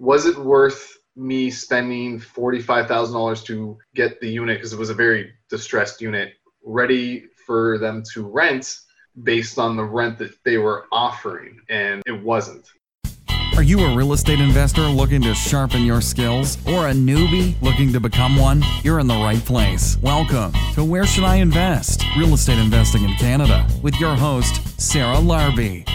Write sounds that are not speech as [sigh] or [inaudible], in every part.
was it worth me spending $45,000 to get the unit because it was a very distressed unit ready for them to rent based on the rent that they were offering and it wasn't. Are you a real estate investor looking to sharpen your skills or a newbie looking to become one? You're in the right place. Welcome to Where Should I Invest? Real Estate Investing in Canada with your host, Sarah Larbi.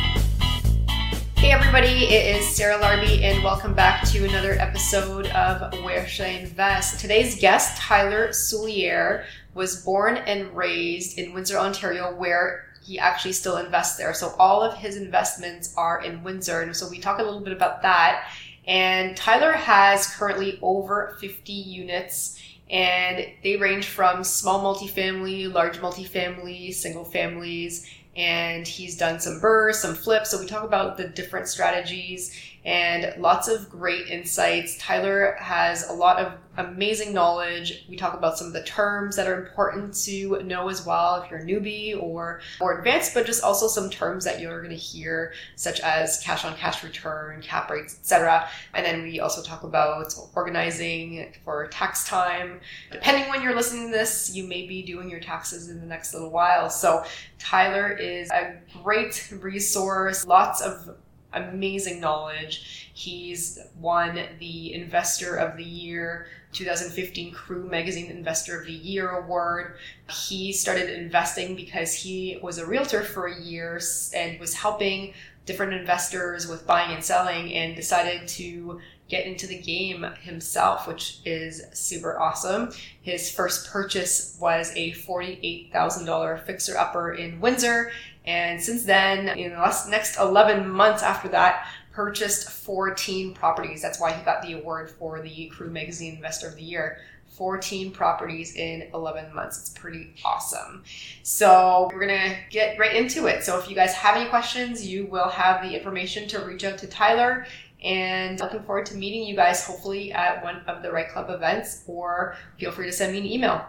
Hey everybody, it is Sarah Larbi and welcome back to another episode of Where Should I Invest? Today's guest, Tyler Soulliere, was born and raised in Windsor, Ontario, where he actually still invests there. So all of his investments are in Windsor. And so we talk a little bit about that. And Tyler has currently over 50 units and they range from small multifamily, large multifamily, single families, and he's done some BRRRRs, some flips. So we talk about the different strategies and lots of great insights. Tyler has a lot of amazing knowledge. We talk about some of the terms that are important to know as well if you're a newbie or more advanced, but just also some terms that you're going to hear, such as cash on cash return, cap rates, etc. And then we also talk about organizing for tax time. Depending when you're listening to this, you may be doing your taxes in the next little while. So Tyler is a great resource, lots of amazing knowledge. He's won the Investor of the Year 2015 Crew Magazine Investor of the Year award. He started investing because he was a realtor for a year and was helping different investors with buying and selling and decided to get into the game himself, which is super awesome. His first purchase was a $48,000 fixer upper in Windsor and since then, in the last, next 11 months after that, purchased 14 properties. That's why he got the award for the Crew Magazine Investor of the Year. 14 properties in 11 months. It's pretty awesome. So we're going to get right into it. So if you guys have any questions, you will have the information to reach out to Tyler. And looking forward to meeting you guys hopefully at one of the Right Club events or feel free to send me an email.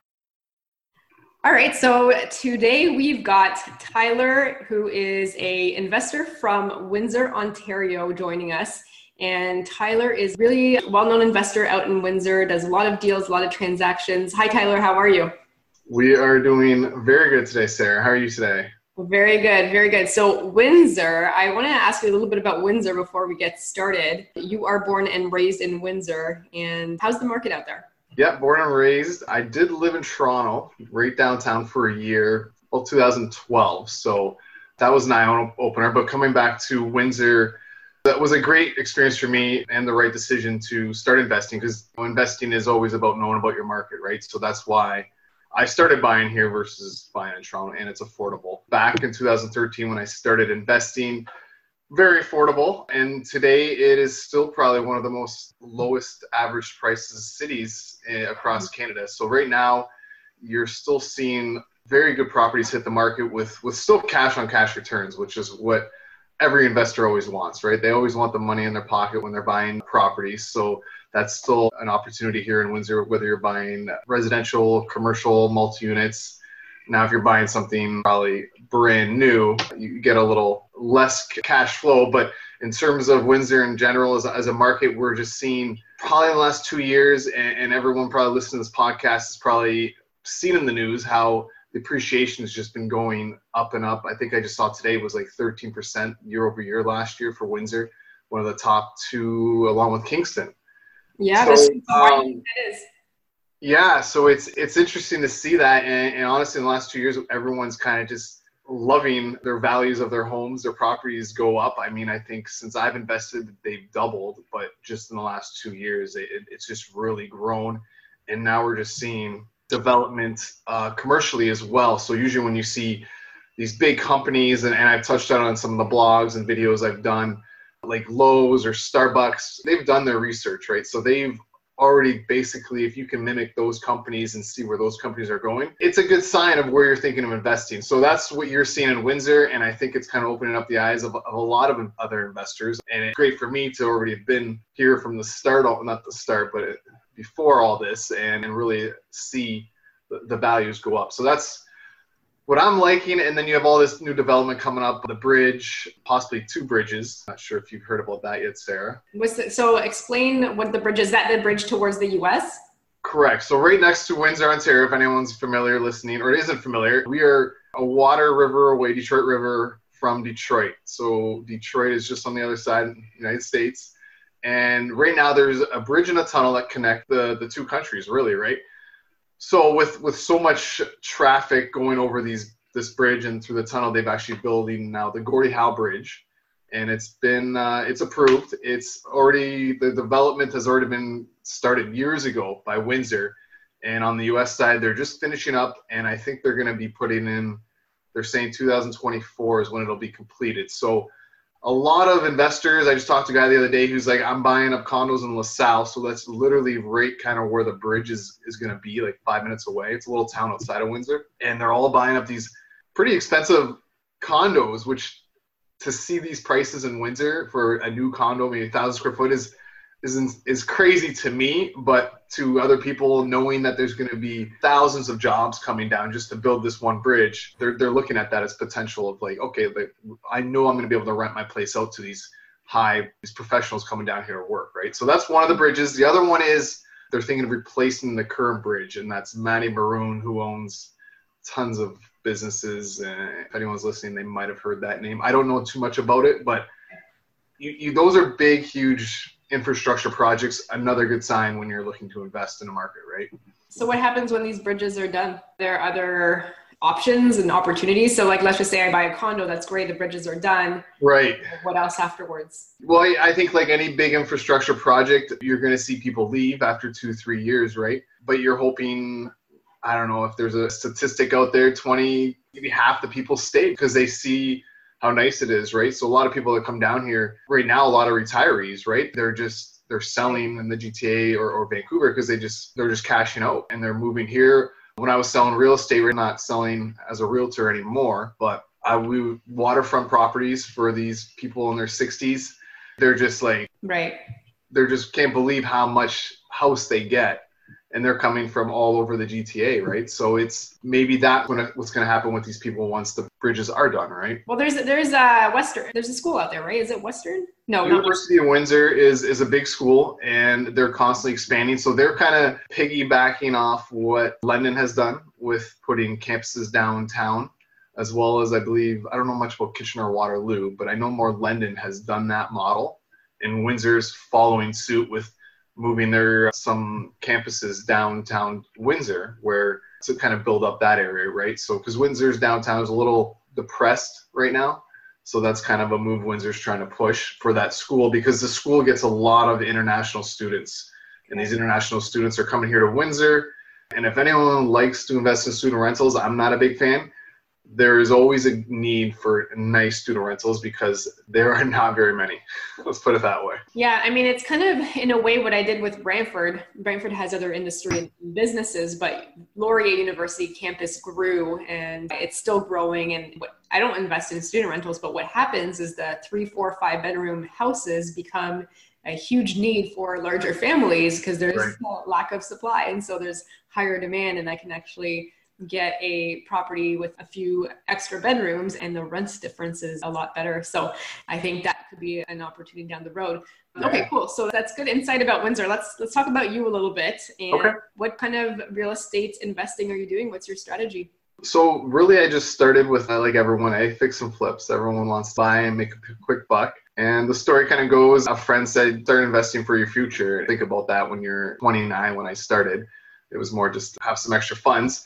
All right, so today we've got Tyler, who is a investor from Windsor, Ontario, joining us. And Tyler is really well-known investor out in Windsor, does a lot of deals, a lot of transactions. Hi, Tyler, how are you? We are doing very good today, Sarah. How are you today? Very good, very good. So, Windsor, I want to ask you a little bit about Windsor before we get started. You are born and raised in Windsor, and how's the market out there? Yeah, born and raised. I did live in Toronto, right downtown for a year, well, 2012. So that was an eye opener. But coming back to Windsor, that was a great experience for me and the right decision to start investing because investing is always about knowing about your market, right? So that's why I started buying here versus buying in Toronto, and it's affordable. Back in 2013, when I started investing, very affordable and today it is still probably one of the most lowest average prices cities eh, across mm-hmm. canada. So right now you're still seeing very good properties hit the market with with still cash on cash returns which is what every investor always wants right? They always want the money in their pocket when they're buying properties. So that's still an opportunity here in windsor whether you're buying residential commercial multi units now, if you're buying something probably brand new, you get a little less cash flow. But in terms of Windsor in general, as a, as a market, we're just seeing probably in the last two years, and, and everyone probably listening to this podcast has probably seen in the news how the appreciation has just been going up and up. I think I just saw today was like 13% year over year last year for Windsor, one of the top two, along with Kingston. Yeah, so, um. Yeah, so it's it's interesting to see that, and, and honestly, in the last two years, everyone's kind of just loving their values of their homes, their properties go up. I mean, I think since I've invested, they've doubled, but just in the last two years, it, it's just really grown, and now we're just seeing development uh, commercially as well. So usually when you see these big companies, and, and I've touched on some of the blogs and videos I've done, like Lowe's or Starbucks, they've done their research, right? So they've already basically if you can mimic those companies and see where those companies are going it's a good sign of where you're thinking of investing. So that's what you're seeing in windsor and i think it's kind of opening up the eyes of, of a lot of other investors. And it's great for me to already have been here from the start not the start but before all this and, and really see the, the values go up. So that's what I'm liking, and then you have all this new development coming up, the bridge, possibly two bridges. Not sure if you've heard about that yet, Sarah. Was it, so explain what the bridge is. That the bridge towards the U.S. Correct. So right next to Windsor, Ontario, if anyone's familiar listening or isn't familiar, we are a water river away, Detroit River from Detroit. So Detroit is just on the other side of the United States. And right now there's a bridge and a tunnel that connect the, the two countries, really, right? So with with so much traffic going over these this bridge and through the tunnel, they've actually building now the Gordie Howe Bridge, and it's been uh, it's approved. It's already the development has already been started years ago by Windsor, and on the U.S. side, they're just finishing up, and I think they're going to be putting in. They're saying 2024 is when it'll be completed. So a lot of investors. I just talked to a guy the other day who's like, I'm buying up condos in LaSalle, so that's literally right kind of where the bridge is is going to be, like five minutes away. It's a little town outside of Windsor, and they're all buying up these pretty expensive condos. Which to see these prices in Windsor for a new condo, maybe a thousand square foot, is is is crazy to me, but to other people, knowing that there's going to be thousands of jobs coming down just to build this one bridge, they're they're looking at that as potential of like, okay, like, I know I'm going to be able to rent my place out to these high these professionals coming down here to work, right? So that's one of the bridges. The other one is they're thinking of replacing the current bridge, and that's Manny Moroun, who owns tons of businesses. And if anyone's listening, they might have heard that name. I don't know too much about it, but you, you, those are big, huge infrastructure projects another good sign when you're looking to invest in a market, right? So what happens when these bridges are done? There are other options and opportunities. So like let's just say I buy a condo, that's great, the bridges are done. Right. What else afterwards? Well, I think like any big infrastructure project, you're going to see people leave after 2 3 years, right? But you're hoping I don't know if there's a statistic out there 20 maybe half the people stay because they see how nice it is, right? So a lot of people that come down here right now, a lot of retirees, right? They're just they're selling in the GTA or, or Vancouver because they just they're just cashing out and they're moving here. When I was selling real estate, we're not selling as a realtor anymore, but I we waterfront properties for these people in their 60s. They're just like right. They're just can't believe how much house they get and they're coming from all over the GTA, right? So it's maybe that what's going to happen with these people once the bridges are done, right? Well, there's there's a Western, there's a school out there, right? Is it Western? No, University of Windsor is is a big school, and they're constantly expanding. So they're kind of piggybacking off what London has done with putting campuses downtown. As well as I believe I don't know much about Kitchener Waterloo, but I know more London has done that model, and Windsor's following suit with moving their some campuses downtown Windsor, where to kind of build up that area, right? So because Windsor's downtown is a little depressed right now, so that's kind of a move Windsor's trying to push for that school because the school gets a lot of international students, and these international students are coming here to Windsor. And if anyone likes to invest in student rentals, I'm not a big fan there is always a need for nice student rentals because there are not very many. Let's put it that way. Yeah, I mean, it's kind of in a way what I did with Brantford. Brantford has other industry and businesses, but Laurier University campus grew and it's still growing. And I don't invest in student rentals, but what happens is the three, four, five bedroom houses become a huge need for larger families because there's right. a lack of supply. And so there's higher demand, and I can actually get a property with a few extra bedrooms and the rents difference is a lot better. So I think that could be an opportunity down the road. Okay, cool. So that's good insight about Windsor. Let's let's talk about you a little bit and okay. what kind of real estate investing are you doing? What's your strategy? So really, I just started with like everyone. I fix and flips. Everyone wants to buy and make a quick buck. And the story kind of goes: a friend said, "Start investing for your future." Think about that when you're 29. When I started, it was more just have some extra funds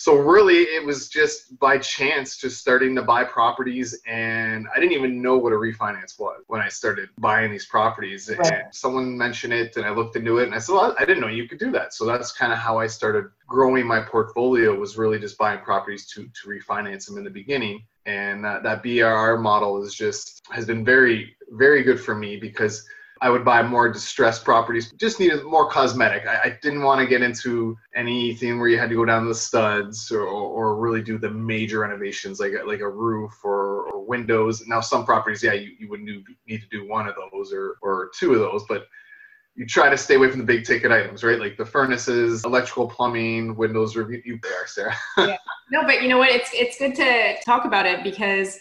so really it was just by chance just starting to buy properties and i didn't even know what a refinance was when i started buying these properties. Right. and someone mentioned it and i looked into it and i said well i didn't know you could do that. So that's kind of how i started growing my portfolio was really just buying properties to to refinance them in the beginning. And that, that BRRRR model is just has been very very good for me because I would buy more distressed properties. Just needed more cosmetic. I, I didn't want to get into anything where you had to go down the studs or, or really do the major renovations like like a roof or, or windows. Now some properties, yeah, you, you would need to do one of those or, or two of those, but you try to stay away from the big ticket items, right? Like the furnaces, electrical, plumbing, windows. Review. You there, Sarah? yeah. No, but you know what? It's it's good to talk about it because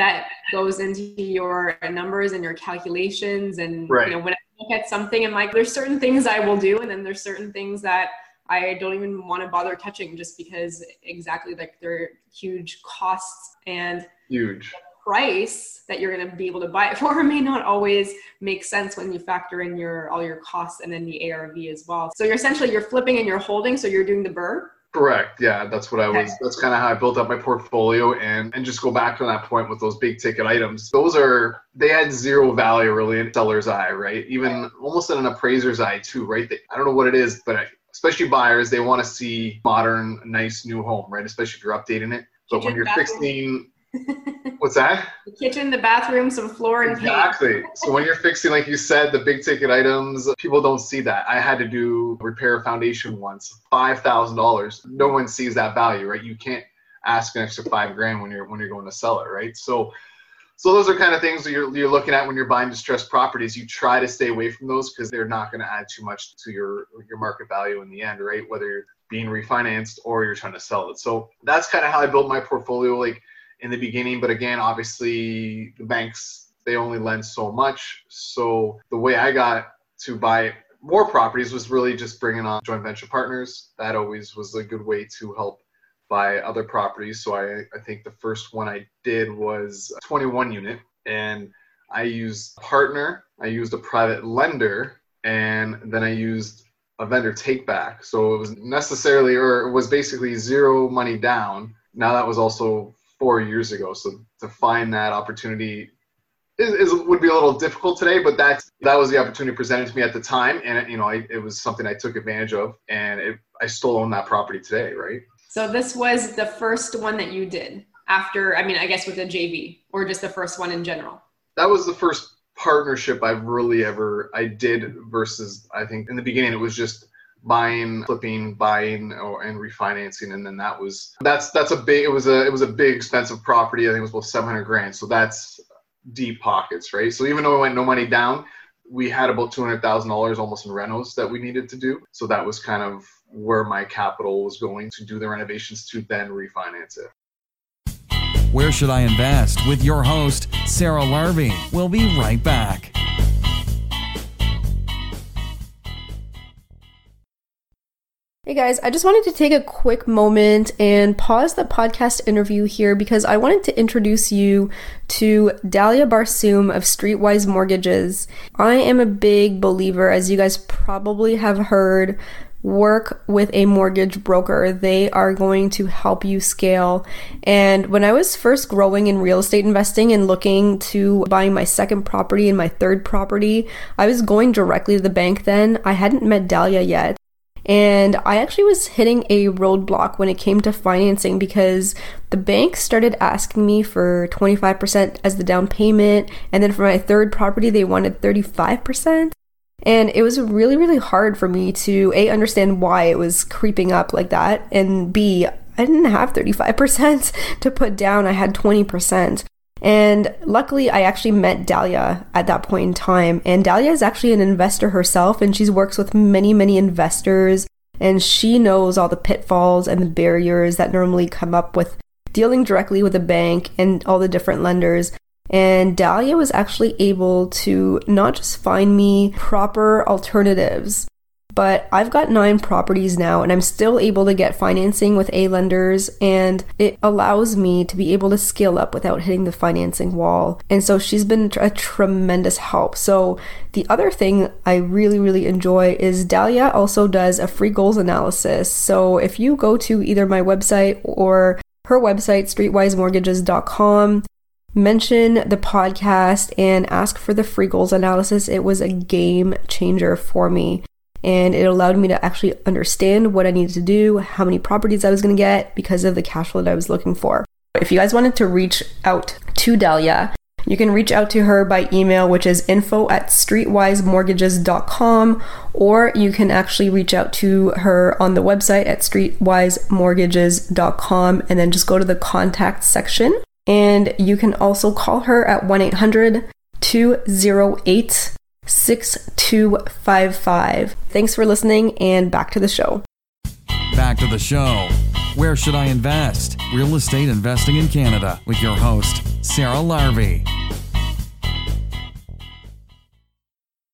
that goes into your numbers and your calculations. And right. you know, when I look at something, I'm like, there's certain things I will do, and then there's certain things that I don't even want to bother touching just because exactly like they're huge costs and huge price that you're going to be able to buy it for [laughs] may not always make sense when you factor in your all your costs and then the ARV as well. So you're essentially you're flipping and you're holding, so you're doing the BRRRR. Correct. Yeah, that's what I was. That's kind of how I built up my portfolio, and and just go back to that point with those big ticket items. Those are they had zero value really in seller's eye, right? Even almost in an appraiser's eye too, right? They, I don't know what it is, but especially buyers, they want to see modern, nice new home, right? Especially if you're updating it. But when you're fixing, [laughs] what's that? The kitchen, the bathroom, some floor and paint. exactly. so when you're fixing, like you said, the big ticket items, people don't see that. I had to do repair a foundation once, five thousand dollars. No one sees that value, right? You can't ask an extra five grand when you're when you're going to sell it, right? So so those are kind of things that you're, you're looking at when you're buying distressed properties. You try to stay away from those because they're not going to add too much to your your market value in the end, right? Whether you're being refinanced or you're trying to sell it. So that's kind of how I built my portfolio, like in the beginning. But again, obviously the banks they only lend so much. So the way I got to buy more properties was really just bringing on joint venture partners. That always was a good way to help buy other properties. So I, I think the first one I did was 21 unit and I used a partner, I used a private lender, and then I used a vendor take back. So it was necessarily, or it was basically zero money down. Now that was also four years ago. So to find that opportunity is, is, would be a little difficult today, but that that was the opportunity presented to me at the time, and it, you know, I, it was something I took advantage of, and it, I still own that property today, right? So this was the first one that you did after, I mean, I guess with the JV or just the first one in general? That was the first partnership I've really ever I did versus I think in the beginning it was just buying, flipping, buying, or, and refinancing, and then that was that's that's a big it was a it was a big expensive property. I think it was about seven hundred grand. So that's deep pockets, right? So even though we went no money down, we had about two hundred thousand dollars almost in renos that we needed to do. So that was kind of where my capital was going to do the renovations to then refinance it. Where should I invest? With your host, Sarah Larbi We'll be right back. Hey guys, I just wanted to take a quick moment and pause the podcast interview here because I wanted to introduce you to Dalia Barsoum of Streetwise Mortgages. I am a big believer, as you guys probably have heard, work with a mortgage broker. They are going to help you scale. And when I was first growing in real estate investing and looking to buying my second property and my third property, I was going directly to the bank then. I hadn't met Dalia yet. And I actually was hitting a roadblock when it came to financing because the bank started asking me for 25% as the down payment. And then for my third property, they wanted 35%. And it was really, really hard for me to A, understand why it was creeping up like that, and B, I didn't have 35% [laughs] to put down, I had 20%. And luckily, I actually met Dalia at that point in time. And Dalia is actually an investor herself, and she works with many, many investors. And she knows all the pitfalls and the barriers that normally come up with dealing directly with a bank and all the different lenders. And Dalia was actually able to not just find me proper alternatives, but I've got nine properties now and I'm still able to get financing with A lenders and it allows me to be able to scale up without hitting the financing wall. And so she's been a tremendous help. So the other thing I really, really enjoy is Dalia also does a free goals analysis. So if you go to either my website or her website, streetwisemortgages.com, mention the podcast and ask for the free goals analysis. It was a game changer for me. And it allowed me to actually understand what I needed to do, how many properties I was going to get because of the cash flow that I was looking for. If you guys wanted to reach out to Dalia, you can reach out to her by email, which is info at streetwisemortgages.com, or you can actually reach out to her on the website at streetwisemortgages.com and then just go to the contact section and you can also call her at 1 800 208 6255. Thanks for listening and back to the show. Back to the show. Where should I invest? Real estate investing in Canada with your host, Sarah Larbi.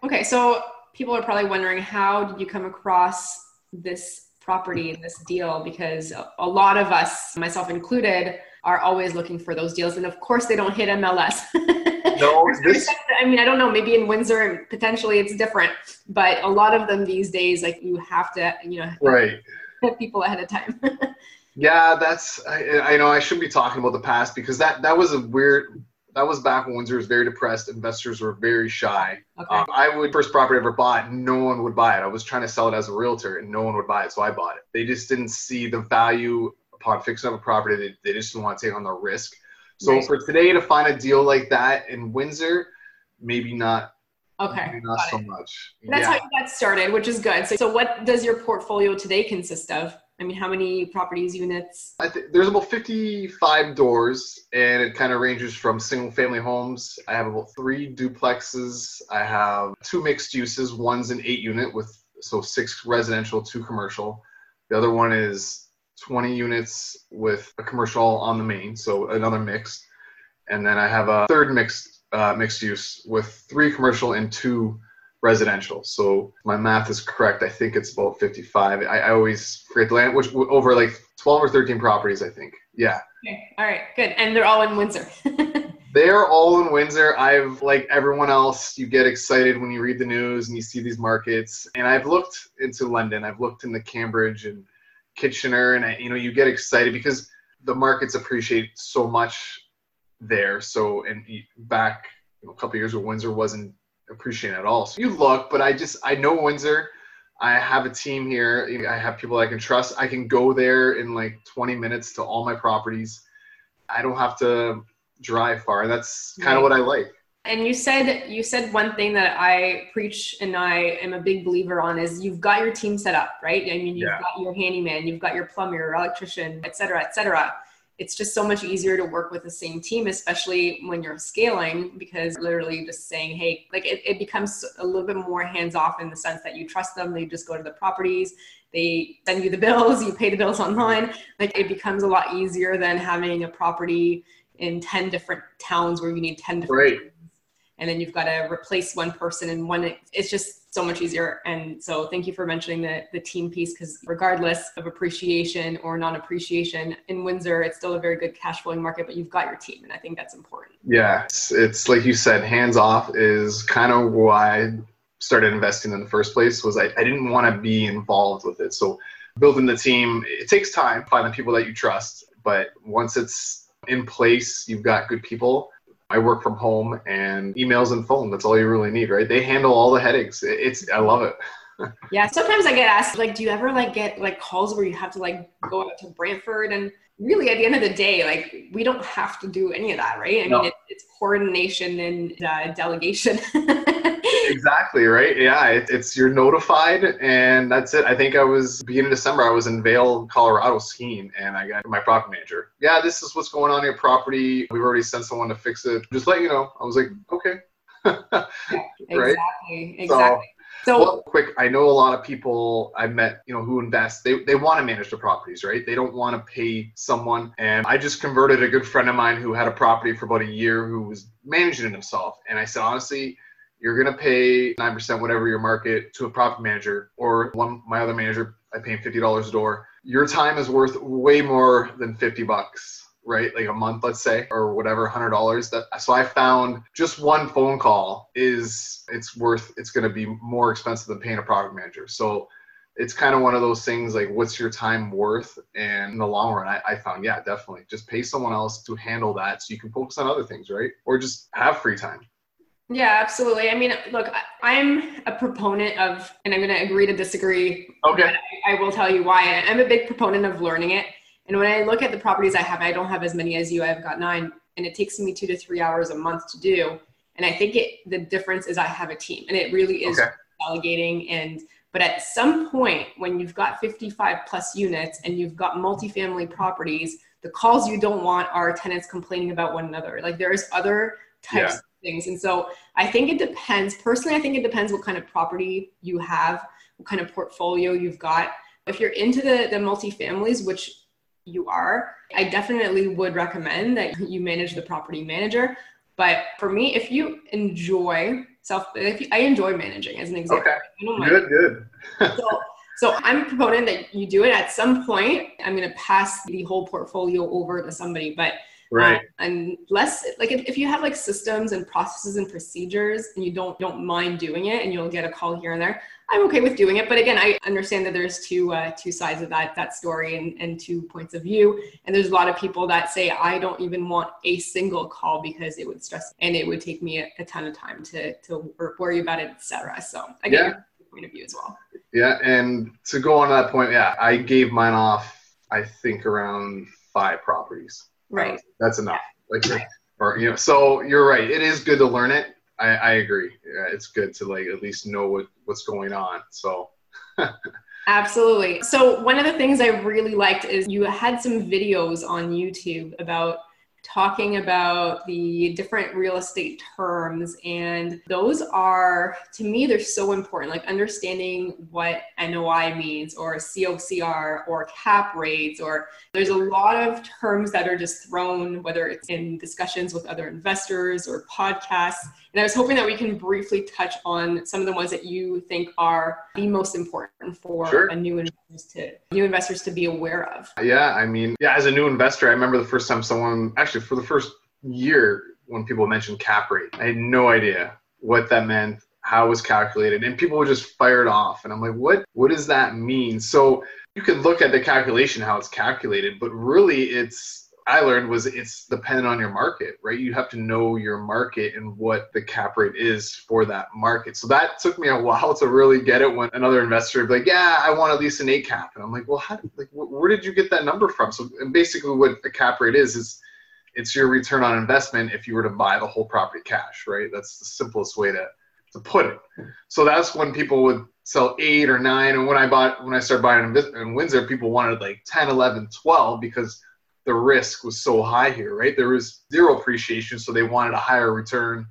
Okay, so people are probably wondering how did you come across this property, this deal? Because a lot of us, myself included, are always looking for those deals. And of course, they don't hit MLS. [laughs] No, this I mean, I don't know, maybe in Windsor, potentially it's different, but a lot of them these days, like you have to, you know, right. hit people ahead of time. [laughs] Yeah, that's I, I know I shouldn't be talking about the past because that that was a weird that was back when Windsor was very depressed. Investors were very shy. Okay. Um, I would first property I ever bought, no one would buy it. I was trying to sell it as a realtor, and no one would buy it, so I bought it. They just didn't see the value upon fixing up a property. They, they just didn't want to take on the risk. So Right. for today to find a deal like that in Windsor, maybe not, okay. maybe not so much. That's yeah. how you got started, which is good. So, so what does your portfolio today consist of? I mean, how many properties, units? I think there's about 55 doors, and it kind of ranges from single family homes. I have about three duplexes. I have two mixed uses. One's an eight unit with so six residential, two commercial. The other one is 20 units with a commercial on the main, so another mixed. And then I have a third mixed uh, mixed use with three commercial and two residential. So my math is correct. I think it's about 55. I, I always forget the land, which over like 12 or 13 properties, I think. Yeah. Okay. All right. Good. And they're all in Windsor. [laughs] They're all in Windsor. I've, like everyone else, you get excited when you read the news and you see these markets. And I've looked into London. I've looked into Cambridge and Kitchener, and I, you know, you get excited because the markets appreciate so much there. So, and back you know, a couple years ago, Windsor wasn't appreciating at all. So you look, but I just I know Windsor. I have a team here. I have people I can trust. I can go there in like 20 minutes to all my properties. I don't have to drive far. That's kind of Right. what I like. And you said you said one thing that I preach and I am a big believer on is you've got your team set up, right? I mean, you've Yeah. got your handyman, you've got your plumber, your electrician, et cetera, et cetera. It's just so much easier to work with the same team, especially when you're scaling, because literally just saying, hey, like it, it becomes a little bit more hands off in the sense that you trust them. They just go to the properties, they send you the [laughs] bills, you pay the bills online. Like it becomes a lot easier than having a property in 10 different towns where you need 10 different Right. And then you've got to replace one person and one it's just so much easier and so thank you for mentioning the, the team piece because regardless of appreciation or non-appreciation in windsor it's still a very good cash flowing market but you've got your team and i think that's important Yeah, it's, it's like you said, hands off is kind of why I started investing in the first place. Was I, I didn't want to be involved with it. So building the team, it takes time. Finding people that you trust, but once it's in place, you've got good people. I work from home and emails and phone. That's all you really need, right? They handle all the headaches. It's I love it. Yeah sometimes i get asked like do you ever like get like calls where you have to like go out to brantford and really at the end of the day like we don't have to do any of that right i No. mean it, it's coordination and uh, delegation [laughs] Exactly right. Yeah, it, it's you're notified, and that's it. I think I was beginning of December. I was in Vail, Colorado, skiing, and I got my property manager. Yeah, this is what's going on in your property. We've already sent someone to fix it. Just let you know. I was like, okay. [laughs] exactly exactly so well, quick. I know a lot of people I met, you know, who invest. They they want to manage their properties, right? They don't want to pay someone. And I just converted a good friend of mine who had a property for about a year, who was managing it himself. And I said, honestly, you're gonna pay nine percent whatever your market to a property manager or one my other manager. I pay him fifty dollars a door. Your time is worth way more than fifty bucks right? Like a month, let's say, or whatever, hundred dollars. That so I found just one phone call is it's worth it's gonna be more expensive than paying a product manager. So it's kind of one of those things like what's your time worth? And in the long run, I, I found, yeah, definitely. Just pay someone else to handle that so you can focus on other things, right? Or just have free time. Yeah, absolutely. I mean, look, I'm a proponent of, and I'm going to agree to disagree. Okay. I, I will tell you why. I'm a big proponent of learning it. And when I look at the properties I have, I don't have as many as you. I've got nine, and it takes me two to three hours a month to do. And I think it the difference is I have a team, and it really is Okay. delegating. And but at some point, when you've got 55 plus units and you've got multifamily properties, the calls you don't want are tenants complaining about one another. Like there's other types Yeah. of things. And so I think it depends. Personally, I think it depends what kind of property you have, what kind of portfolio you've got. If you're into the the multifamilies, which you are, I definitely would recommend that you manage the property manager. But for me, if you enjoy self, if you, I enjoy managing as an example. Okay. Good, good. so, so I'm a proponent that you do it at some point. I'm going to pass the whole portfolio over to somebody, but right. Um, unless like if, if you have like systems and processes and procedures and you don't don't mind doing it and you'll get a call here and there i'm okay with doing it. But again i understand that there's two uh, two sides of that that story and, and two points of view. And there's a lot of people that say i don't even want a single call because it would stress and it would take me a, a ton of time to to worry about it etc so i get yeah. point of view as well. Yeah and to go on that point yeah i gave mine off i think around five properties Um, right. That's enough. Like, or you know, so you're right. It is good to learn it. I, I agree. Yeah, it's good to like at least know what what's going on. So. [laughs] Absolutely. So one of the things I really liked is you had some videos on YouTube about talking about the different real estate terms and those are to me they're so important like understanding what NOI means or COCR or cap rates or there's a lot of terms that are just thrown whether it's in discussions with other investors or podcasts and I was hoping that we can briefly touch on some of the ones that you think are the most important for sure. a new investors to new investors to be aware of yeah I mean yeah as a new investor I remember the first time someone actually for the first year when people mentioned cap rate. I had no idea what that meant, how it was calculated, and people would just fire it off. And I'm like, what? What does that mean? So you could look at the calculation how it's calculated, but really it's I learned was it's dependent on your market, right? You have to know your market and what the cap rate is for that market. So that took me a while to really get it when another investor would be like, yeah, I want at least an eight cap. And I'm like, well, how, like, where did you get that number from? So basically what the cap rate is, is it's your return on investment if you were to buy the whole property cash, right? That's the simplest way to, to put it. So that's when people would sell eight or nine. And when I bought, when I started buying in, in Windsor, people wanted like 10, 11, 12 because the risk was so high here, right? There was zero appreciation. So they wanted a higher return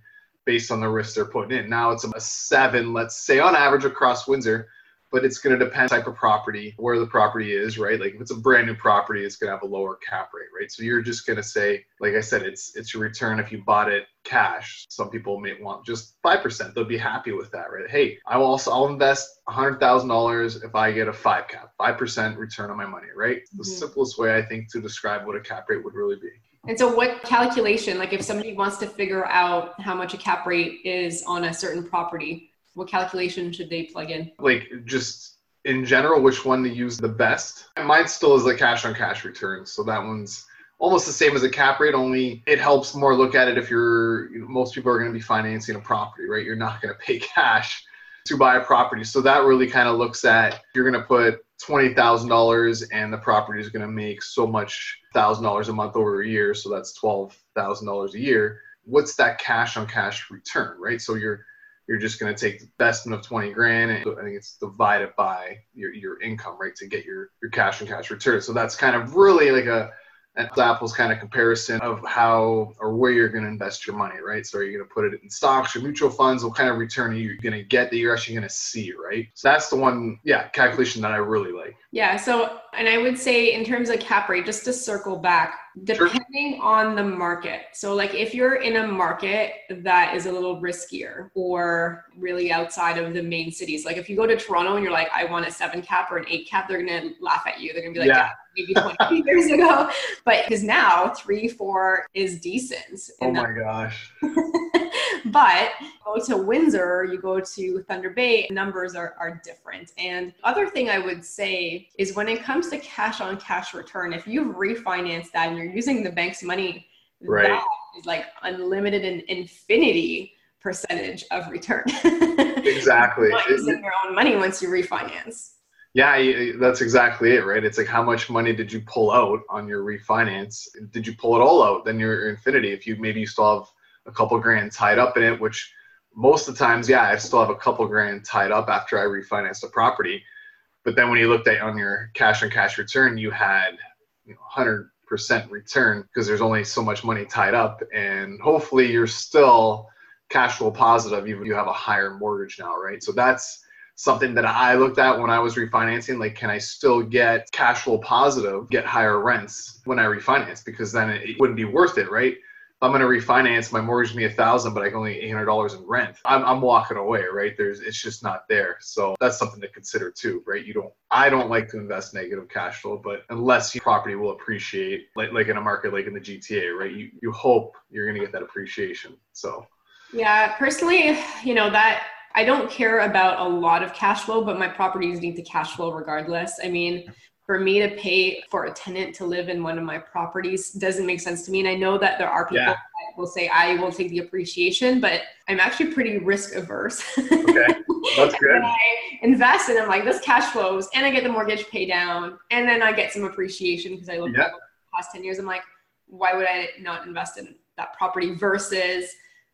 based on the risk they're putting in. Now it's a seven, let's say on average across Windsor but it's going to depend type of property, where the property is, right? Like if it's a brand new property, it's going to have a lower cap rate, right? So you're just going to say, like I said, it's it's your return if you bought it cash. Some people may want just five percent. They'll be happy with that, right? Hey, I will also I'll invest hundred thousand dollars if I get a five cap, five percent return on my money, right? The mm-hmm. simplest way I think to describe what a cap rate would really be. And so, what calculation, like if somebody wants to figure out how much a cap rate is on a certain property, what calculation should they plug in? Like just in general, which one to use the best? Mine still is the cash on cash return. So that one's almost the same as a cap rate, only it helps more look at it if you're, you know, most people are going to be financing a property, right? You're not going to pay [laughs] cash to buy a property. So that really kind of looks at you're going to put $20,000 and the property is going to make so much $1,000 a month over a year. So that's $12,000 a year. What's that cash on cash return, right? So you're you're just going to take the best of 20 grand and I think it's divided by your, your income, right, to get your, your cash and cash return. So that's kind of really like a, an apples kind of comparison of how or where you're going to invest your money, right? So are you going to put it in stocks or mutual funds? What kind of return are you going to get that you're actually going to see, right? So that's the one, yeah, calculation that I really like. Yeah. So, and I would say in terms of cap rate, just to circle back, depending sure. on the market. So, like if you're in a market that is a little riskier or really outside of the main cities, like if you go to Toronto and you're like, I want a seven cap or an eight cap, they're going to laugh at you. They're going to be like, yeah. Maybe 20 [laughs] years ago. But because now three, four is decent. Oh my gosh. [laughs] but go to Windsor, you go to Thunder Bay, numbers are, are different. And other thing I would say is when it comes to cash on cash return, if you've refinanced that and you're using the bank's money, right. that is like unlimited and infinity percentage of return. [laughs] exactly. You're using your own money once you refinance. Yeah, that's exactly it, right? It's like how much money did you pull out on your refinance? Did you pull it all out? Then you're infinity. If you maybe you still have a couple grand tied up in it, which most of the times, yeah, I still have a couple grand tied up after I refinanced the property. But then when you looked at on your cash on cash return, you had you know, 100% return because there's only so much money tied up. And hopefully you're still cash flow positive, even if you have a higher mortgage now, right? So that's something that I looked at when I was refinancing. Like, can I still get cash flow positive, get higher rents when I refinance? Because then it wouldn't be worth it, right? I'm going to refinance my mortgage me a thousand, but I can only eight hundred dollars in rent. I'm, I'm walking away, right? There's it's just not there. So that's something to consider too, right? You don't. I don't like to invest negative cash flow, but unless your property will appreciate, like like in a market like in the GTA, right? You you hope you're going to get that appreciation. So. Yeah, personally, you know that I don't care about a lot of cash flow, but my properties need the cash flow regardless. I mean, for me to pay for a tenant to live in one of my properties doesn't make sense to me. And I know that there are people yeah. that will say I will take the appreciation, but I'm actually pretty risk averse. Okay, that's [laughs] good. I invest and I'm like, this cash flows, and I get the mortgage pay down, and then I get some appreciation because I look yeah. at the past 10 years. I'm like, why would I not invest in that property versus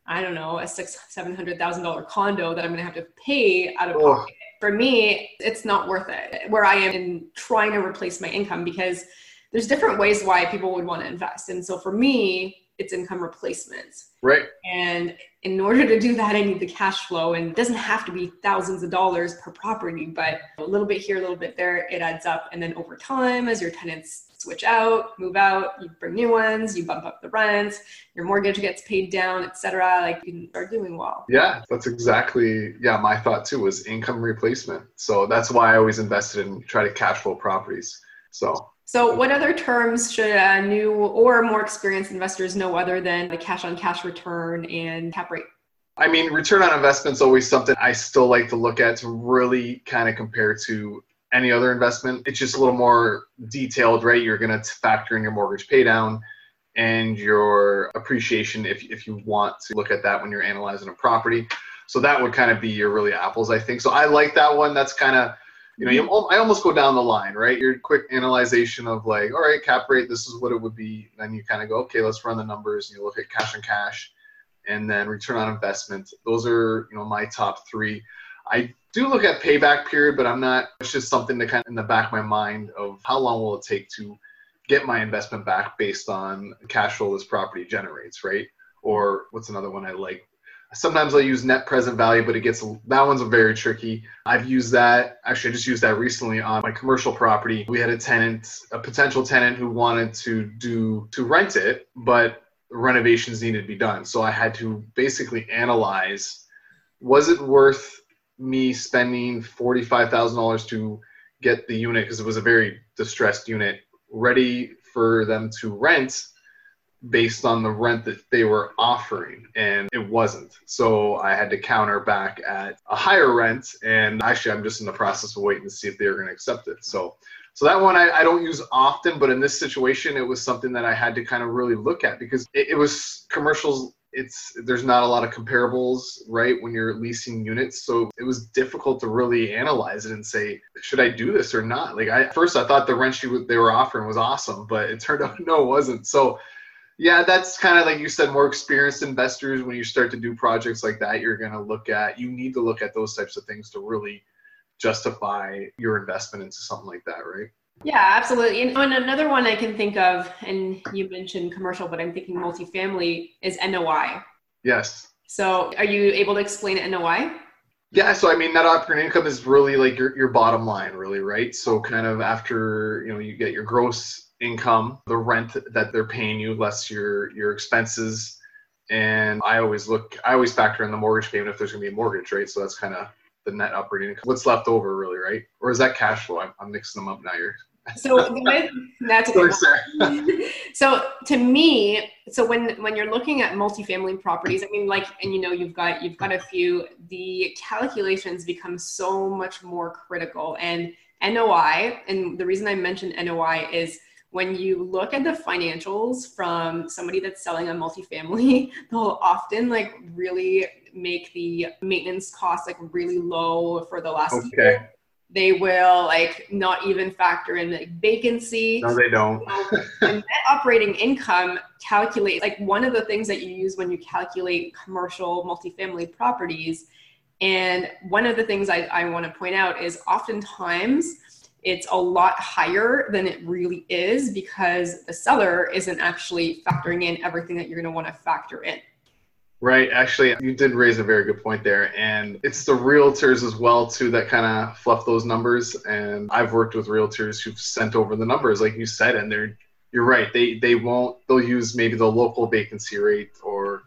I don't know, a six, seven hundred thousand dollar condo that I'm gonna have to pay out of oh. pocket for me, it's not worth it where I am in trying to replace my income because there's different ways why people would want to invest. And so for me, it's income replacements. Right. And in order to do that, I need the cash flow. And it doesn't have to be thousands of dollars per property, but a little bit here, a little bit there, it adds up. And then over time, as your tenants switch out, move out, you bring new ones, you bump up the rent, your mortgage gets paid down, etc. Like you start doing well. Yeah, that's exactly yeah, my thought too was income replacement. So that's why I always invested in try to cash flow properties. So so, what other terms should uh, new or more experienced investors know other than the cash on cash return and cap rate? I mean, return on investment is always something I still like to look at to really kind of compare to any other investment. It's just a little more detailed, right? You're going to factor in your mortgage paydown and your appreciation if, if you want to look at that when you're analyzing a property. So that would kind of be your really apples, I think. So I like that one. That's kind of, you know, you, I almost go down the line, right? Your quick analyzation of like, all right, cap rate, this is what it would be. Then you kind of go, okay, let's run the numbers and you look at cash on cash and then return on investment. Those are, you know, my top three. I do look at payback period, but I'm not. It's just something to kind of in the back of my mind of how long will it take to get my investment back based on cash flow this property generates, right? Or what's another one I like? Sometimes I'll use net present value, but it gets that one's very tricky. I've used that actually. I just used that recently on my commercial property. We had a tenant, a potential tenant, who wanted to do to rent it, but renovations needed to be done. So I had to basically analyze: was it worth me spending $45,000 to get the unit because it was a very distressed unit ready for them to rent based on the rent that they were offering and it wasn't. So i had to counter back at a higher rent and actually i'm just in the process of waiting to see if they're going to accept it. So so that one I, I, don't use often but in this situation it was something that i had to kind of really look at because it, it was commercials it's there's not a lot of comparables right when you're leasing units. So it was difficult to really analyze it and say should i do this or not? Like i first i thought the rent they were offering was awesome but it turned out no it wasn't. So yeah that's kind of like you said more experienced investors. When you start to do projects like that you're going to look at you need to look at those types of things to really justify your investment into something like that right yeah, absolutely. And, oh, and another one I can think of, and you mentioned commercial, but I'm thinking multifamily, is NOI. Yes. So are you able to explain NOI? Yeah, so I mean, net operating income is really like your, your bottom line, really, right? So kind of after you know you get your gross income, the rent that they're paying you, less your your expenses, and I always look, I always factor in the mortgage payment if there's gonna be a mortgage, right? So that's kind of the net operating income. What's left over, really, right? Or is that cash flow? I'm, I'm mixing them up now. You're so that's [laughs] good [laughs] so to me so when when you're looking at multifamily properties i mean like and you know you've got you've got a few the calculations become so much more critical. And noi and the reason i mentioned noi is when you look at the financials from somebody that's selling a multifamily [laughs] they'll often like really make the maintenance costs like really low for the last okay. year they will like not even factor in like vacancy. No, they don't. and net operating income calculate like one of the things that you use when you calculate commercial multifamily properties. And one of the things I, I want to point out is oftentimes it's a lot higher than it really is because the seller isn't actually factoring in everything that you're going to want to factor in. Right. Actually, you did raise a very good point there. And it's the realtors as well, too, that kind of fluff those numbers. And I've worked with realtors who've sent over the numbers, like you said, and they're, you're right. They, they won't, they'll use maybe the local vacancy rate or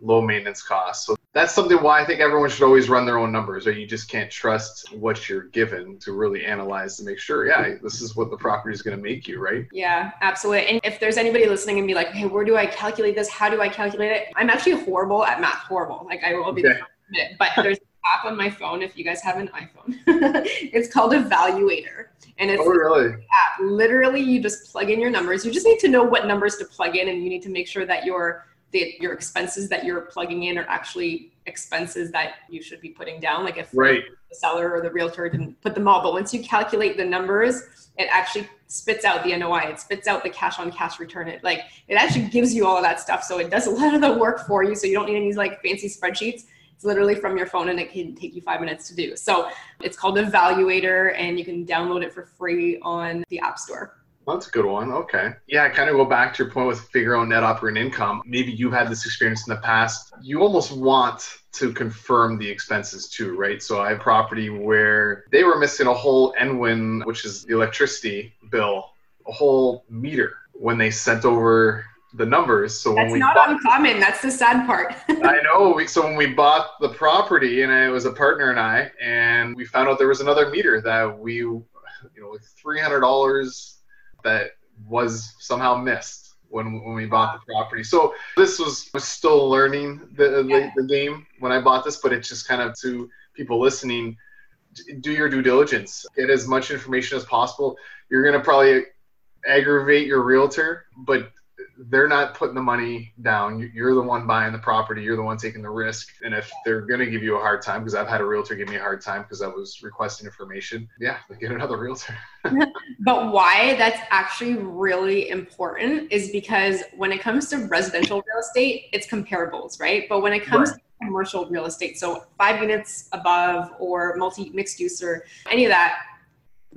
low maintenance costs. So that's something why I think everyone should always run their own numbers, or you just can't trust what you're given to really analyze to make sure, yeah, this is what the property is going to make you, right? Yeah, absolutely. And if there's anybody listening and be like, hey, where do I calculate this? How do I calculate it? I'm actually horrible at math, horrible. Like I will be, okay. [laughs] but there's an app on my phone if you guys have an iPhone. [laughs] it's called Evaluator. And it's oh, really? app. Literally, you just plug in your numbers. You just need to know what numbers to plug in, and you need to make sure that your the, your expenses that you're plugging in are actually expenses that you should be putting down. Like if right. the seller or the realtor didn't put them all, but once you calculate the numbers, it actually spits out the NOI. It spits out the cash on cash return. It like it actually gives you all of that stuff. So it does a lot of the work for you. So you don't need any like fancy spreadsheets. It's literally from your phone and it can take you five minutes to do. So it's called Evaluator and you can download it for free on the App Store. That's a good one. Okay. Yeah, I kind of go back to your point with figure out net operating income. Maybe you've had this experience in the past. You almost want to confirm the expenses too, right? So I have property where they were missing a whole ENWIN, which is the electricity bill, a whole meter when they sent over the numbers. So that's when we not bought, uncommon. That's the sad part. [laughs] I know. We, so when we bought the property, and it was a partner and I, and we found out there was another meter that we, you know, three hundred dollars that was somehow missed when when we bought the property. So this was, was still learning the, yeah. the, the game when I bought this, but it's just kind of to people listening, do your due diligence, get as much information as possible. You're gonna probably aggravate your realtor, but they're not putting the money down. You're the one buying the property. You're the one taking the risk. And if they're going to give you a hard time, because I've had a realtor give me a hard time because I was requesting information, yeah, get another realtor. [laughs] but why that's actually really important is because when it comes to residential real estate, it's comparables, right? But when it comes right. to commercial real estate, so five units above or multi mixed use or any of that,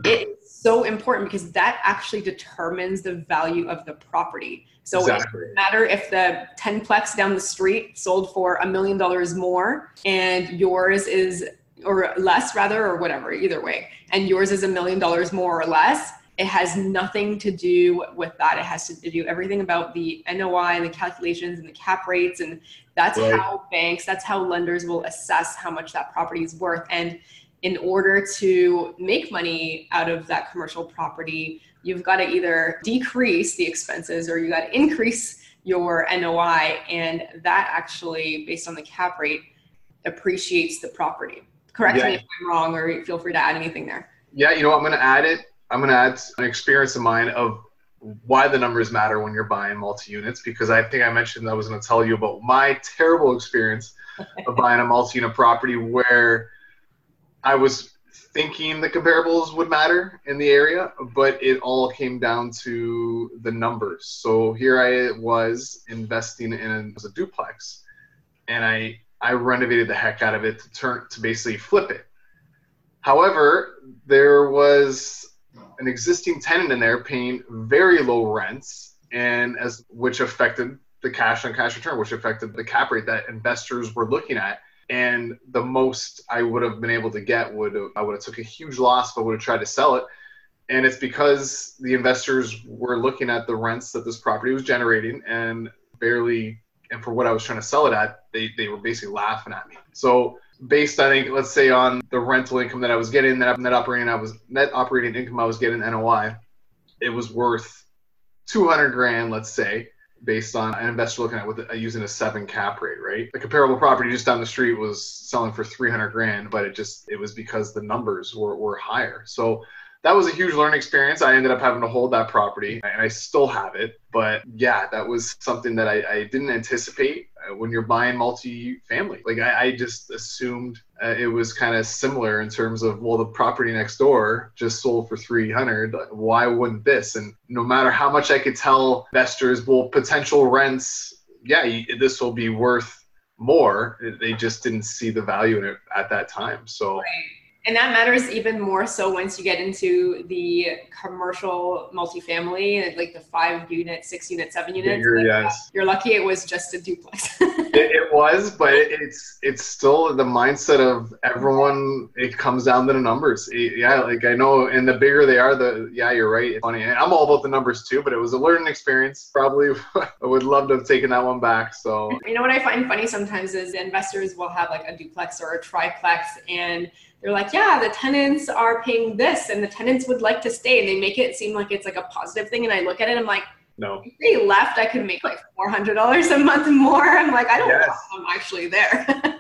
it's so important because that actually determines the value of the property. So exactly. it doesn't matter if the 10 plex down the street sold for a million dollars more and yours is or less rather or whatever either way and yours is a million dollars more or less it has nothing to do with that it has to do everything about the NOI and the calculations and the cap rates and that's right. how banks that's how lenders will assess how much that property is worth and in order to make money out of that commercial property you've got to either decrease the expenses or you got to increase your NOI. And that actually, based on the cap rate, appreciates the property. Correct yeah. me if I'm wrong, or feel free to add anything there. Yeah, you know, I'm going to add it. I'm going to add an experience of mine of why the numbers matter when you're buying multi units because I think I mentioned I was going to tell you about my terrible experience of [laughs] buying a multi unit property where I was thinking the comparables would matter in the area, but it all came down to the numbers. So here I was investing in a, duplex, and I I renovated the heck out of it to turn to basically flip it. However, there was an existing tenant in there paying very low rents, and as which affected the cash on cash return, which affected the cap rate that investors were looking at and the most I would have been able to get would I would have took a huge loss, but would have tried to sell it. And it's because the investors were looking at the rents that this property was generating and barely, and for what I was trying to sell it at, they, they were basically laughing at me. So based, I think, let's say on the rental income that I was getting, that net operating, I was net operating income I was getting NOI, it was worth 200 grand, let's say based on an investor looking at with a, using a seven cap rate, right? The comparable property just down the street was selling for 300 grand, but it just it was because the numbers were, were higher. So that was a huge learning experience. I ended up having to hold that property, and I still have it. But yeah, that was something that I, I didn't anticipate uh, when you're buying multi-family. Like I, I just assumed uh, it was kind of similar in terms of well, the property next door just sold for 300. Why wouldn't this? And no matter how much I could tell investors, well, potential rents, yeah, this will be worth more. They just didn't see the value in it at that time. So. Right And that matters even more so once you get into the commercial multifamily, like the five unit, six unit, seven unit. Bigger, like, yes. You're lucky it was just a duplex. [laughs] it, it was, but it's it's still the mindset of everyone. It comes down to the numbers. It- yeah, like I know, and the bigger they are, the yeah, you're right. It's funny, and I'm all about the numbers too. But it was a learning experience. Probably, [laughs] I would love to have taken that one back. So You know what I find funny sometimes is investors will have like a duplex or a triplex and they're like, yeah, the tenants are paying this and the tenants would like to stay. And they make it seem like it's like a positive thing. And I look at it, I'm like, no, if they left, I could make like $400 a month more. I'm like, I don't Yes. I'm actually there. [laughs]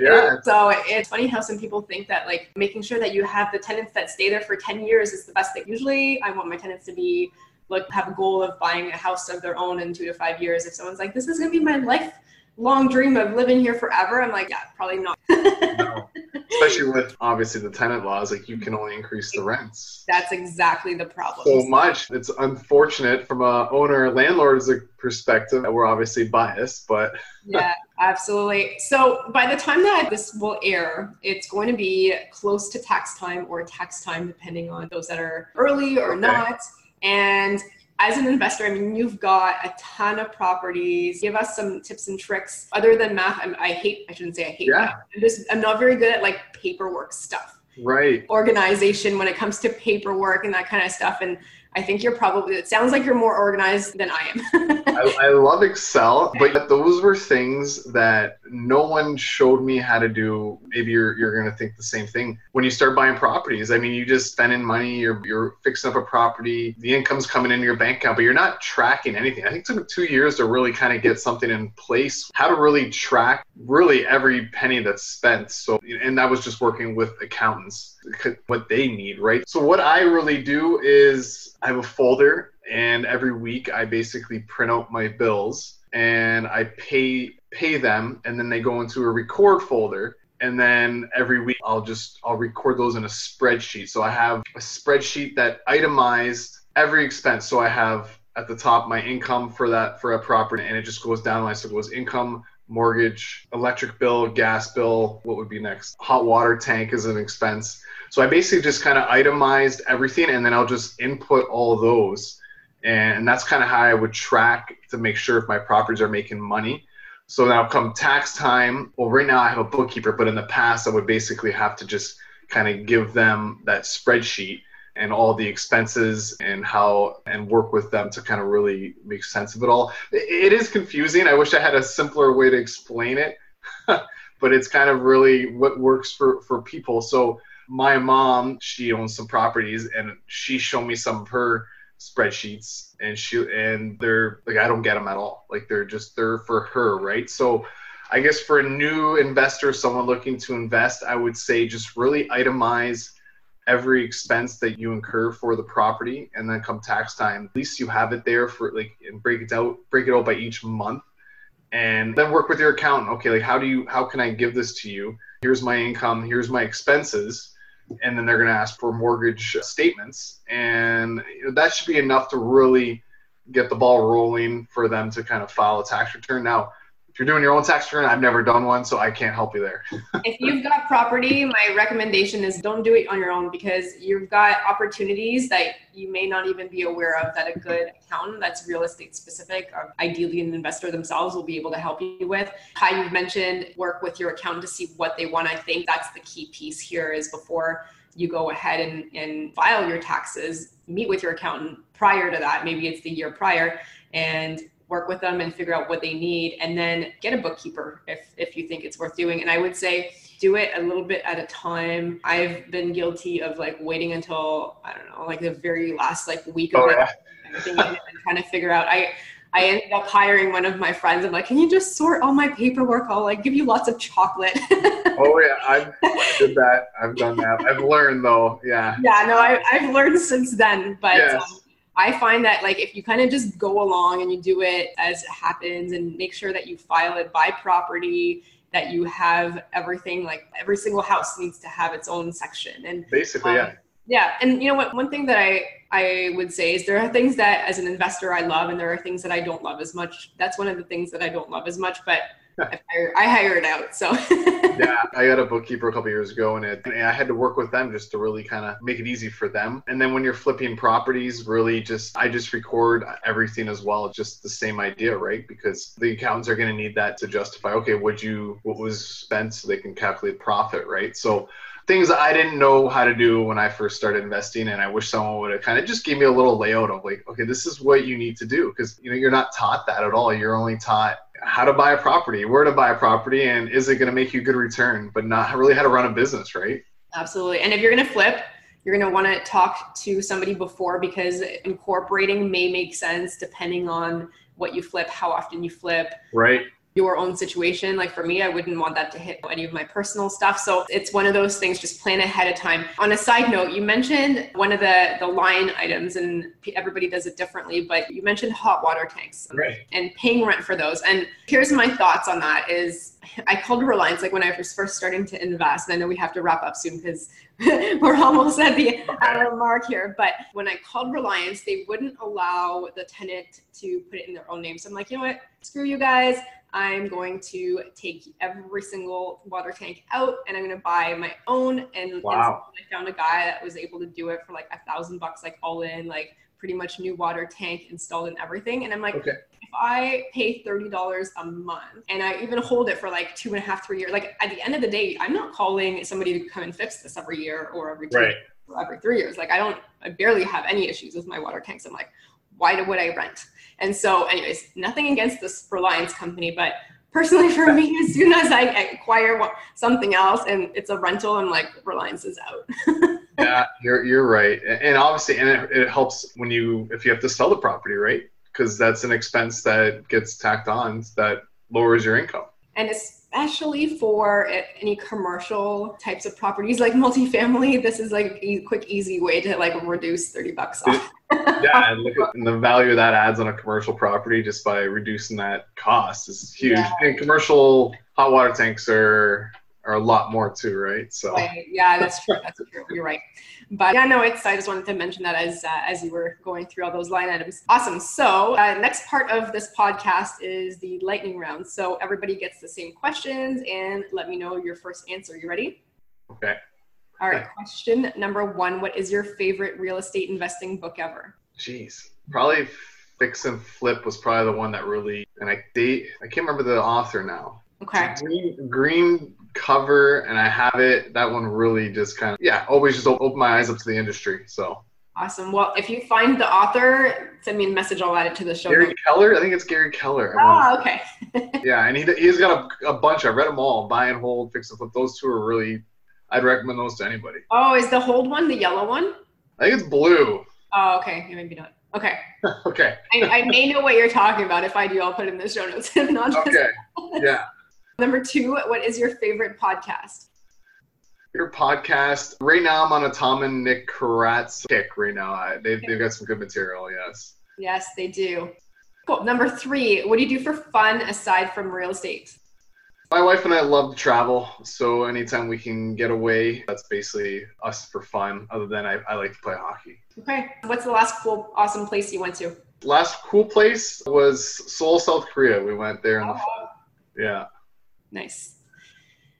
Yeah. So it's funny how some people think that like making sure that you have the tenants that stay there for 10 years is the best thing. Usually I want my tenants to be like have a goal of buying a house of their own in two to five years. If someone's like, this is gonna be my lifelong dream of living here forever, I'm like, yeah, probably not. [laughs] no. Especially with obviously the tenant laws, like you can only increase the rents. That's exactly the problem. so much. It's unfortunate from a owner landlord's perspective. We're obviously biased, but [laughs] yeah, absolutely. So by the time that this will air, it's going to be close to tax time or tax time, depending on those that are early or Okay. not. And as an investor, I mean, you've got a ton of properties. Give us some tips and tricks. Other than math, I'm, I hate. I shouldn't say I hate. Yeah. math. I'm just. I'm not very good at like paperwork stuff, right. organization when it comes to paperwork and that kind of stuff. And I think you're probably. It sounds like you're more organized than I am. [laughs] I, I love Excel, but those were things that no one showed me how to do. Maybe you're, you're going to think the same thing. When you start buying properties, I mean, you just spending money, you're, you're fixing up a property, the income's coming into your bank account, but you're not tracking anything. I think it took me two years to really kind of get something in place, how to really track really every penny that's spent. So, and that was just working with accountants, [laughs] what they need, right? So, what I really do is I have a folder and every week I basically print out my bills and I pay pay them and then they go into a record folder and then every week I'll just I'll record those in a spreadsheet. So I have a spreadsheet that itemized every expense. So I have at the top my income for that for a property and it just goes down like so it goes income mortgage electric bill gas bill what would be next hot water tank is an expense so i basically just kind of itemized everything and then i'll just input all those and that's kind of how I would track to make sure if my properties are making money. So now come tax time, well, right now I have a bookkeeper, but in the past I would basically have to just kind of give them that spreadsheet and all the expenses and how and work with them to kind of really make sense of it all. It is confusing. I wish I had a simpler way to explain it, [laughs] but it's kind of really what works for for people. So my mom, she owns some properties and she showed me some of her spreadsheets and she and they're like I don't get them at all. Like they're just they're for her, right? So I guess for a new investor, someone looking to invest, I would say just really itemize every expense that you incur for the property and then come tax time, at least you have it there for like and break it out break it out by each month and then work with your accountant. Okay, like how do you how can I give this to you? Here's my income, here's my expenses and then they're going to ask for mortgage statements. And that should be enough to really get the ball rolling for them to kind of file a tax return. Now you're doing your own tax return i've never done one so i can't help you there [laughs] if you've got property, my recommendation is don't do it on your own because you've got opportunities that you may not even be aware of that a good accountant that's real estate specific, or ideally an investor themselves, will be able to help you with. How you've mentioned, work with your accountant to see what they want. I think that's the key piece here is before you go ahead and, and file your taxes, meet with your accountant prior to that. Maybe it's the year prior and work with them and figure out what they need and then get a bookkeeper if if you think it's worth doing and i would say do it a little bit at a time i've been guilty of like waiting until i don't know like the very last like week of Oh, it yeah. everything and trying to figure out i I ended up hiring one of my friends. I'm like, can you just sort all my paperwork? I'll like give you lots of chocolate. [laughs] oh yeah i've did that i've done that i've learned though yeah yeah, no, I, I've learned since then. But Yes. um, I find that like if you kind of just go along and you do it as it happens and make sure that you file it by property, that you have everything like every single house needs to have its own section. And basically yeah um, yeah, and you know what? One thing that I I would say is there are things that as an investor I love, and there are things that I don't love as much. That's one of the things that I don't love as much. But I hire, it out. So [laughs] yeah, I got a bookkeeper a couple years ago, and, it, and I had to work with them just to really kind of make it easy for them. And then when you're flipping properties, really just I just record everything as well. Just the same idea, right? Because the accountants are going to need that to justify. Okay, what you what was spent, so they can calculate profit, right? So things I didn't know how to do when I first started investing, and I wish someone would have kind of just gave me a little layout of like, okay, this is what you need to do, because you know you're not taught that at all. You're only taught how to buy a property, where to buy a property, and is it going to make you a good return, but not really how to run a business, right? Absolutely. And if you're going to flip, you're going to want to talk to somebody before because incorporating may make sense depending on what you flip, how often you flip. Right your own situation. Like for me, I wouldn't want that to hit any of my personal stuff. So it's one of those things, just plan ahead of time. On a side note, you mentioned one of the, the line items and everybody does it differently, but you mentioned hot water tanks right. and paying rent for those. And here's my thoughts on that is I called Reliance like when I was first starting to invest, and I know we have to wrap up soon because [laughs] we're almost at the hour mark here. But when I called Reliance, they wouldn't allow the tenant to put it in their own name. So I'm like, you know what? Screw you guys. I'm going to take every single water tank out and I'm going to buy my own. And, wow. and I found a guy that was able to do it for like a thousand bucks, like all in, like pretty much new water tank installed and everything. And I'm like, okay. if I pay $30 a month and I even hold it for like two and a half, three years, like at the end of the day, I'm not calling somebody to come and fix this every year or every two right. or every three years. Like I don't, I barely have any issues with my water tanks. I'm like, why would I rent? And so, anyways, nothing against this Reliance company, but personally for me, as soon as I acquire something else and it's a rental, I'm like, Reliance is out. [laughs] yeah, you're you're right, and obviously, and it, it helps when you if you have to sell the property, right? Because that's an expense that gets tacked on that lowers your income. And especially for any commercial types of properties like multifamily this is like a quick easy way to like reduce 30 bucks off yeah and look at and the value that adds on a commercial property just by reducing that cost is huge yeah. and commercial hot water tanks are are a lot more too, right? So right. yeah, that's true. That's true. You're right. But yeah, no, it's. I just wanted to mention that as uh, as you were going through all those line items. Awesome. So uh, next part of this podcast is the lightning round. So everybody gets the same questions, and let me know your first answer. You ready? Okay. All right. Question number one: What is your favorite real estate investing book ever? Jeez, probably Fix and Flip was probably the one that really, and I date. I can't remember the author now. Okay. Green, green cover and I have it. That one really just kind of, yeah, always just open my eyes up to the industry. So awesome. Well, if you find the author, send me a message. I'll add it to the show. Gary notes. Keller? I think it's Gary Keller. Oh, okay. [laughs] yeah, and he, he's got a, a bunch. I read them all buy and hold, fix and flip. Those two are really, I'd recommend those to anybody. Oh, is the hold one the yellow one? I think it's blue. Oh, okay. Yeah, maybe not. Okay. [laughs] okay. I, I, may know what you're talking about. If I do, I'll put it in the show notes. [laughs] If not, okay. yeah. Number two, what is your favorite podcast? Your podcast. Right now, I'm on a Tom and Nick Karadza kick right now. They've, they've got some good material, yes. Yes, they do. Cool. Number three, what do you do for fun aside from real estate? My wife and I love to travel, so anytime we can get away, that's basically us for fun. Other than I, I like to play hockey. Okay. What's the last cool, awesome place you went to? Last cool place was Seoul, South Korea. We went there in the oh. fall. Yeah. Nice.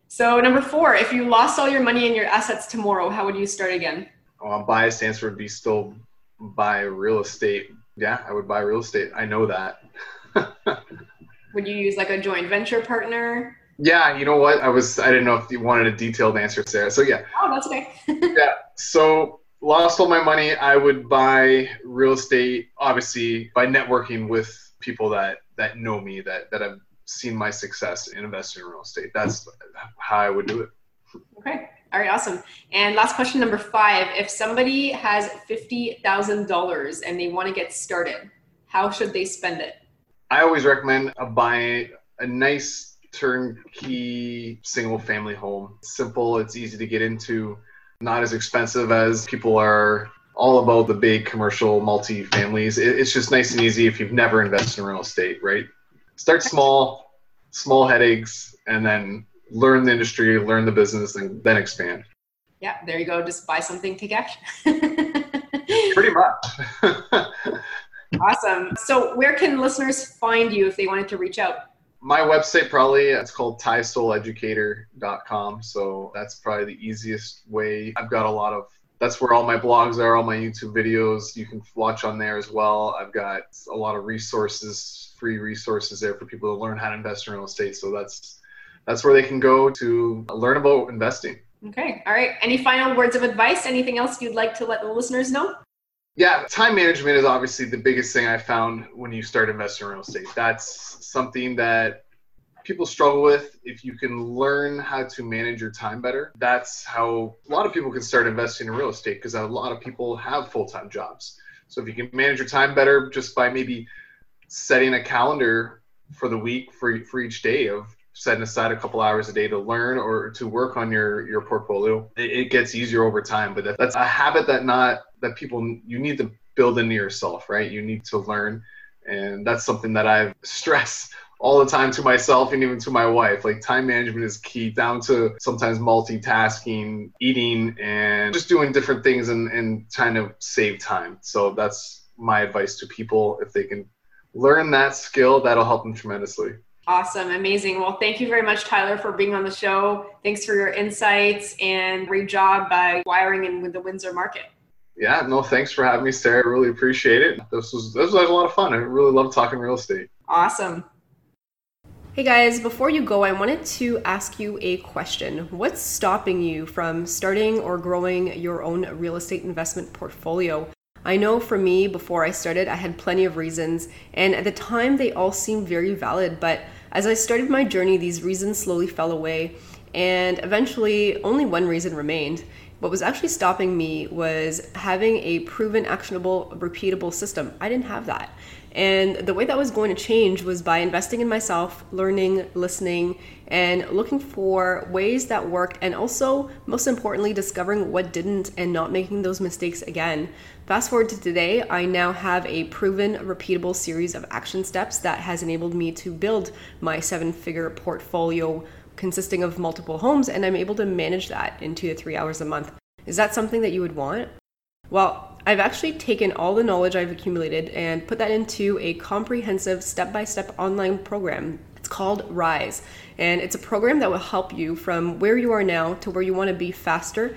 So number four, if you lost all your money and your assets tomorrow, how would you start again? Uh, well, biased answer would be still buy real estate. Yeah, I would buy real estate. I know that. [laughs] would you use like a joint venture partner? Yeah, you know what? I was I didn't know if you wanted a detailed answer, Sarah. So yeah. Oh, that's okay. [laughs] yeah. So lost all my money. I would buy real estate, obviously by networking with people that that know me, that that have seen my success in investing in real estate. That's how I would do it. Okay. All right, awesome. And last question number five. If somebody has $50,000 and they want to get started, how should they spend it? I always recommend a buying a nice turnkey single family home. Simple, it's easy to get into, not as expensive as people are all about the big commercial multi families. It's just nice and easy if you've never invested in real estate, right? start small, small headaches, and then learn the industry, learn the business, and then expand. Yeah, there you go. Just buy something, take [laughs] action. Pretty much. [laughs] awesome. So, where can listeners find you if they wanted to reach out? my website probably uh, it's called tysoulleducator.com so that's probably the easiest way. I've got a lot of that's where all my blogs are all my youtube videos. You can watch on there as well. I've got a lot of resources free resources there for people to learn how to invest in real estate. So that's that's where they can go to learn about investing. Okay. All right. Any final words of advice? Anything else you'd like to let the listeners know yeah, time management is obviously the biggest thing I found when you start investing in real estate. That's something that people struggle with. If you can learn how to manage your time better, that's how a lot of people can start investing in real estate because a lot of people have full time jobs. So if you can manage your time better just by maybe setting a calendar for the week for, for each day of setting aside a couple hours a day to learn or to work on your your portfolio it, it gets easier over time but that's a habit that not that people you need to build into yourself, right? You need to learn, and that's something that I've [laughs] stressed all the time to myself and even to my wife. Like time management is key, down to sometimes multitasking, eating, and just doing different things and, and trying to save time. So that's my advice to people. If they can learn that skill, that'll help them tremendously. Awesome, amazing. Well, thank you very much, Tyler, for being on the show. Thanks for your insights and great job by wiring in with the Windsor market yeah, no, thanks for having me, Sarah. I really appreciate it. This was this was a lot of fun. I really love talking real estate. Awesome. Hey guys, before you go, I wanted to ask you a question. What's stopping you from starting or growing your own real estate investment portfolio? I know for me, before I started, I had plenty of reasons, and at the time they all seemed very valid, but as I started my journey, these reasons slowly fell away, and eventually only one reason remained. What was actually stopping me was having a proven, actionable, repeatable system. I didn't have that. And the way that was going to change was by investing in myself, learning, listening, and looking for ways that worked, and also, most importantly, discovering what didn't and not making those mistakes again. Fast forward to today, I now have a proven, repeatable series of action steps that has enabled me to build my seven figure portfolio consisting of multiple homes, and I'm able to manage that in two to three hours a month. Is that something that you would want? Well, I've actually taken all the knowledge I've accumulated and put that into a comprehensive step by step online program. It's called Rise, and it's a program that will help you from where you are now to where you want to be faster